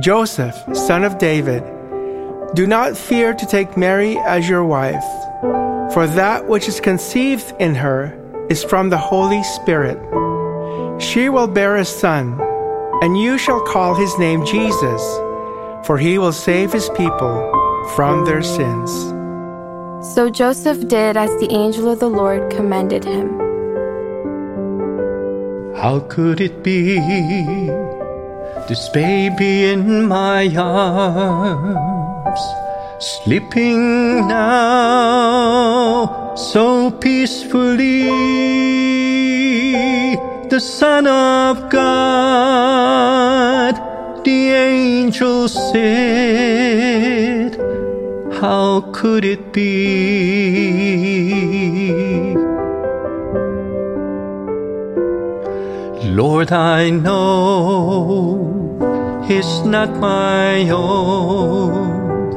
Joseph, son of David, do not fear to take Mary as your wife, for that which is conceived in her is from the Holy Spirit. She will bear a son, and you shall call his name Jesus, for he will save his people from their sins. So Joseph did as the angel of the Lord commanded him. How could it be? This baby in my arms, sleeping now so peacefully. The Son of God, the angel said, How could it be? Lord, I know it's not my own,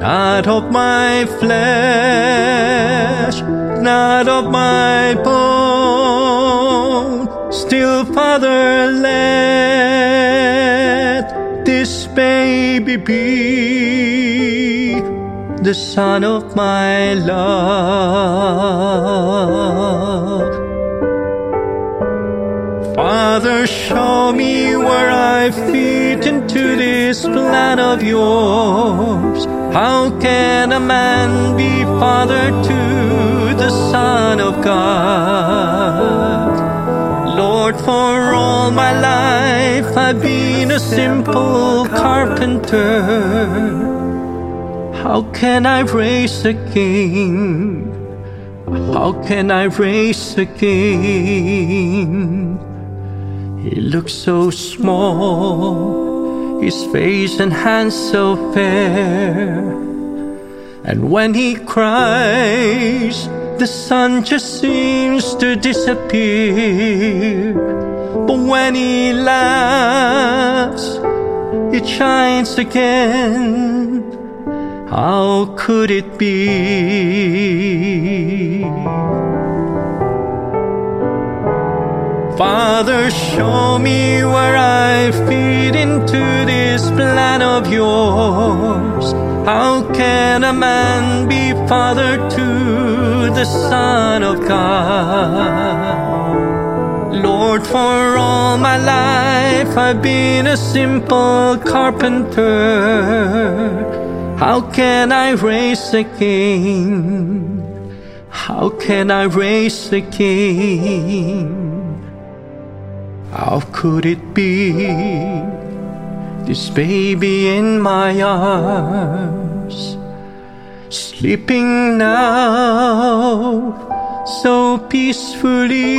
not of my flesh, not of my bone. Still, Father, let this baby be the son of my love. Father, show me where I fit into this plan of yours. How can a man be father to the Son of God? Lord, for all my life I've been a simple carpenter. How can I raise a king? How can I raise a king? He looks so small, his face and hands so fair. And when he cries, the sun just seems to disappear. But when he laughs, it shines again. How could it be? Father, show me where I fit into this plan of yours. How can a man be father to the Son of God? Lord, for all my life I've been a simple carpenter. How can I raise a king? How can I raise a king? How could it be? This baby in my arms, sleeping now so peacefully.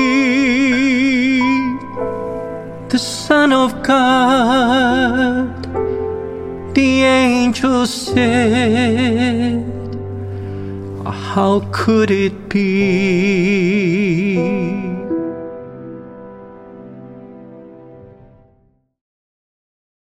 The Son of God, the angel said, How could it be?